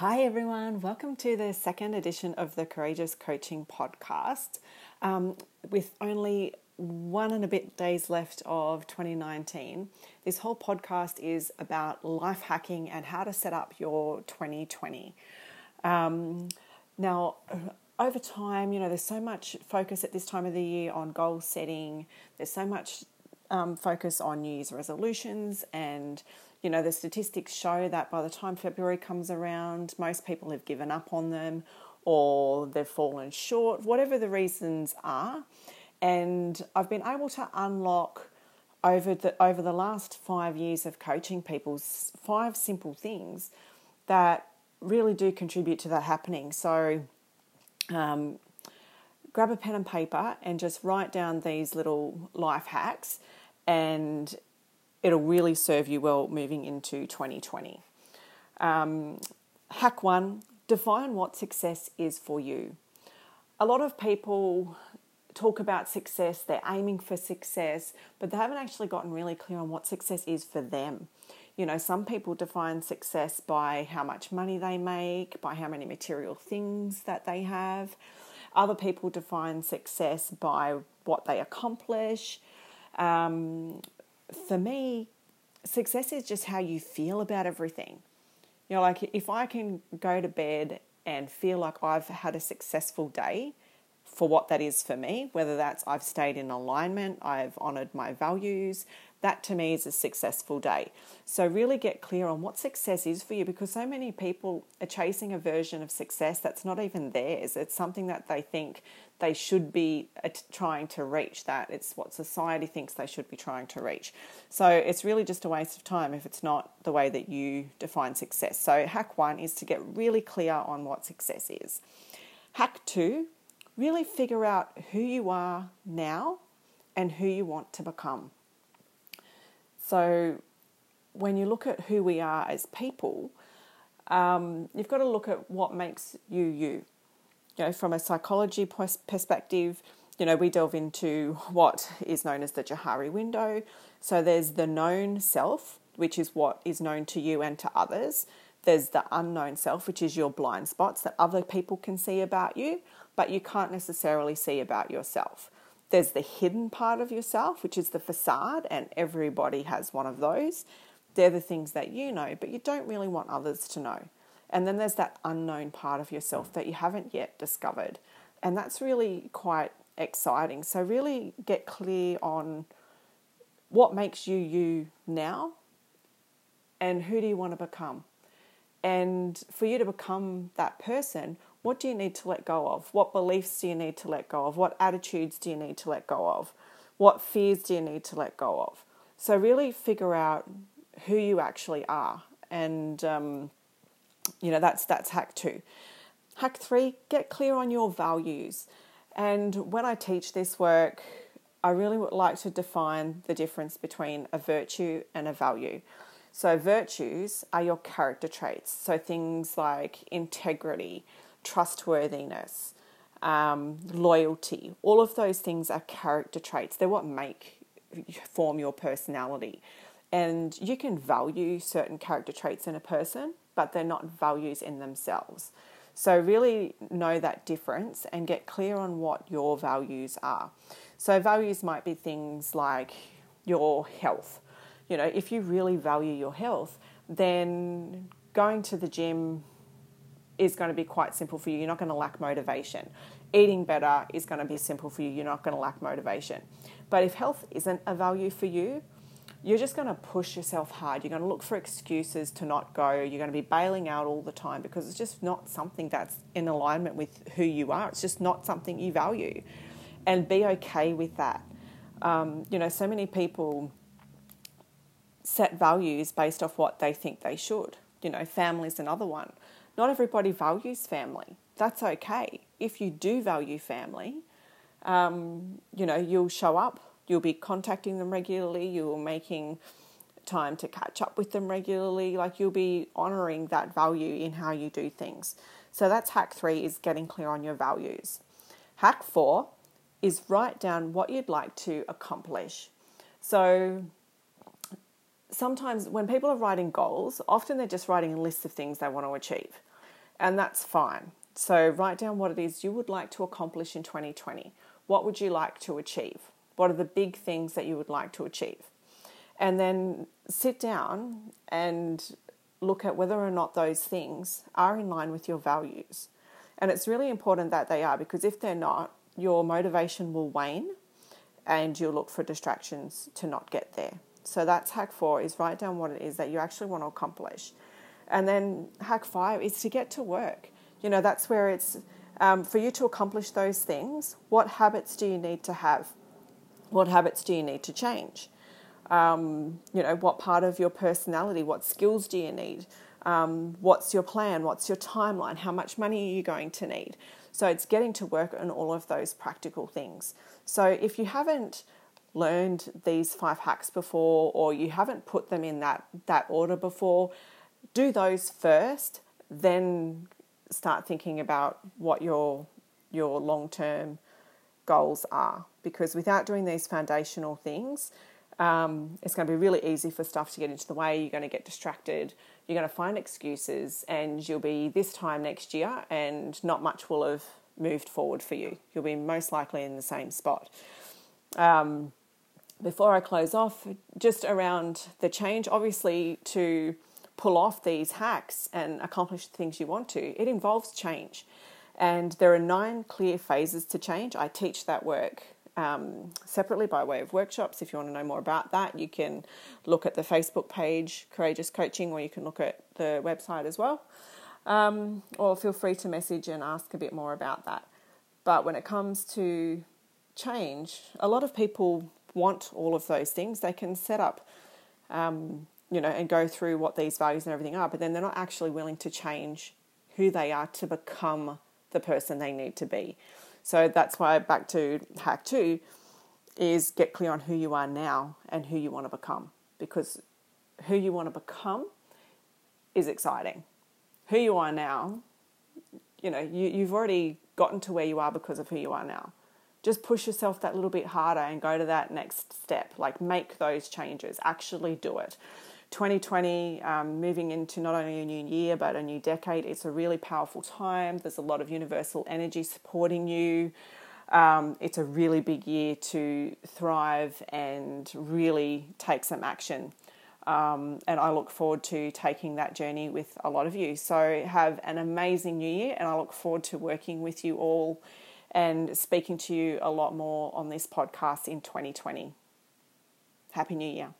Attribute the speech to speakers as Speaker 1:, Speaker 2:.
Speaker 1: Hi, everyone. Welcome to the second edition of the Courageous Coaching Podcast. Um, with only one and a bit days left of 2019, this whole podcast is about life hacking and how to set up your 2020. Um, now, over time, you know, there's so much focus at this time of the year on goal setting, there's so much um, focus on New Year's resolutions and you know, the statistics show that by the time February comes around, most people have given up on them or they've fallen short, whatever the reasons are. And I've been able to unlock over the over the last five years of coaching people five simple things that really do contribute to that happening. So um, grab a pen and paper and just write down these little life hacks and it'll really serve you well moving into 2020. Um, hack one define what success is for you. A lot of people talk about success, they're aiming for success, but they haven't actually gotten really clear on what success is for them. You know, some people define success by how much money they make, by how many material things that they have. Other people define success by what they accomplish. Um, for me, success is just how you feel about everything. You know, like if I can go to bed and feel like I've had a successful day for what that is for me, whether that's I've stayed in alignment, I've honored my values, that to me is a successful day. So, really get clear on what success is for you because so many people are chasing a version of success that's not even theirs. It's something that they think they should be uh, trying to reach, that it's what society thinks they should be trying to reach. So, it's really just a waste of time if it's not the way that you define success. So, hack one is to get really clear on what success is. Hack two, really figure out who you are now and who you want to become. So, when you look at who we are as people, um, you've got to look at what makes you you. You know, from a psychology perspective, you know, we delve into what is known as the Johari window. So there's the known self, which is what is known to you and to others. There's the unknown self, which is your blind spots that other people can see about you, but you can't necessarily see about yourself. There's the hidden part of yourself, which is the facade, and everybody has one of those. They're the things that you know, but you don't really want others to know. And then there's that unknown part of yourself that you haven't yet discovered. And that's really quite exciting. So, really get clear on what makes you you now and who do you want to become. And for you to become that person, what do you need to let go of? What beliefs do you need to let go of? What attitudes do you need to let go of? What fears do you need to let go of? So, really figure out who you actually are. And, um, you know, that's, that's hack two. Hack three, get clear on your values. And when I teach this work, I really would like to define the difference between a virtue and a value. So, virtues are your character traits. So, things like integrity, trustworthiness, um, loyalty, all of those things are character traits. They're what make form your personality. And you can value certain character traits in a person, but they're not values in themselves. So, really know that difference and get clear on what your values are. So, values might be things like your health. You know, if you really value your health, then going to the gym is going to be quite simple for you. You're not going to lack motivation. Eating better is going to be simple for you. You're not going to lack motivation. But if health isn't a value for you, you're just going to push yourself hard. You're going to look for excuses to not go. You're going to be bailing out all the time because it's just not something that's in alignment with who you are. It's just not something you value. And be okay with that. Um, you know, so many people set values based off what they think they should. You know, family's another one. Not everybody values family. That's okay. If you do value family, um, you know, you'll show up, you'll be contacting them regularly, you're making time to catch up with them regularly, like you'll be honoring that value in how you do things. So that's hack three is getting clear on your values. Hack four is write down what you'd like to accomplish. So sometimes when people are writing goals, often they're just writing a list of things they want to achieve. And that's fine. So write down what it is you would like to accomplish in 2020. What would you like to achieve? What are the big things that you would like to achieve? And then sit down and look at whether or not those things are in line with your values. And it's really important that they are because if they're not, your motivation will wane and you'll look for distractions to not get there. So that's hack four is write down what it is that you actually want to accomplish. And then hack five is to get to work. You know, that's where it's um, for you to accomplish those things. What habits do you need to have? What habits do you need to change? Um, you know, what part of your personality, what skills do you need? Um, what's your plan? What's your timeline? How much money are you going to need? So it's getting to work on all of those practical things. So if you haven't learned these five hacks before or you haven't put them in that, that order before, do those first, then start thinking about what your your long-term goals are because without doing these foundational things um, it's going to be really easy for stuff to get into the way you're going to get distracted you're going to find excuses and you'll be this time next year and not much will have moved forward for you. You'll be most likely in the same spot. Um, before I close off, just around the change, obviously, to pull off these hacks and accomplish the things you want to, it involves change. And there are nine clear phases to change. I teach that work um, separately by way of workshops. If you want to know more about that, you can look at the Facebook page, Courageous Coaching, or you can look at the website as well. Um, or feel free to message and ask a bit more about that. But when it comes to change, a lot of people want all of those things. They can set up, um, you know, and go through what these values and everything are, but then they're not actually willing to change who they are to become the person they need to be. So that's why back to hack two is get clear on who you are now and who you want to become because who you want to become is exciting. Who you are now, you know, you, you've already gotten to where you are because of who you are now. Just push yourself that little bit harder and go to that next step. Like make those changes, actually do it. 2020, um, moving into not only a new year but a new decade, it's a really powerful time. There's a lot of universal energy supporting you. Um, it's a really big year to thrive and really take some action. Um, and I look forward to taking that journey with a lot of you. So, have an amazing new year, and I look forward to working with you all and speaking to you a lot more on this podcast in 2020. Happy New Year.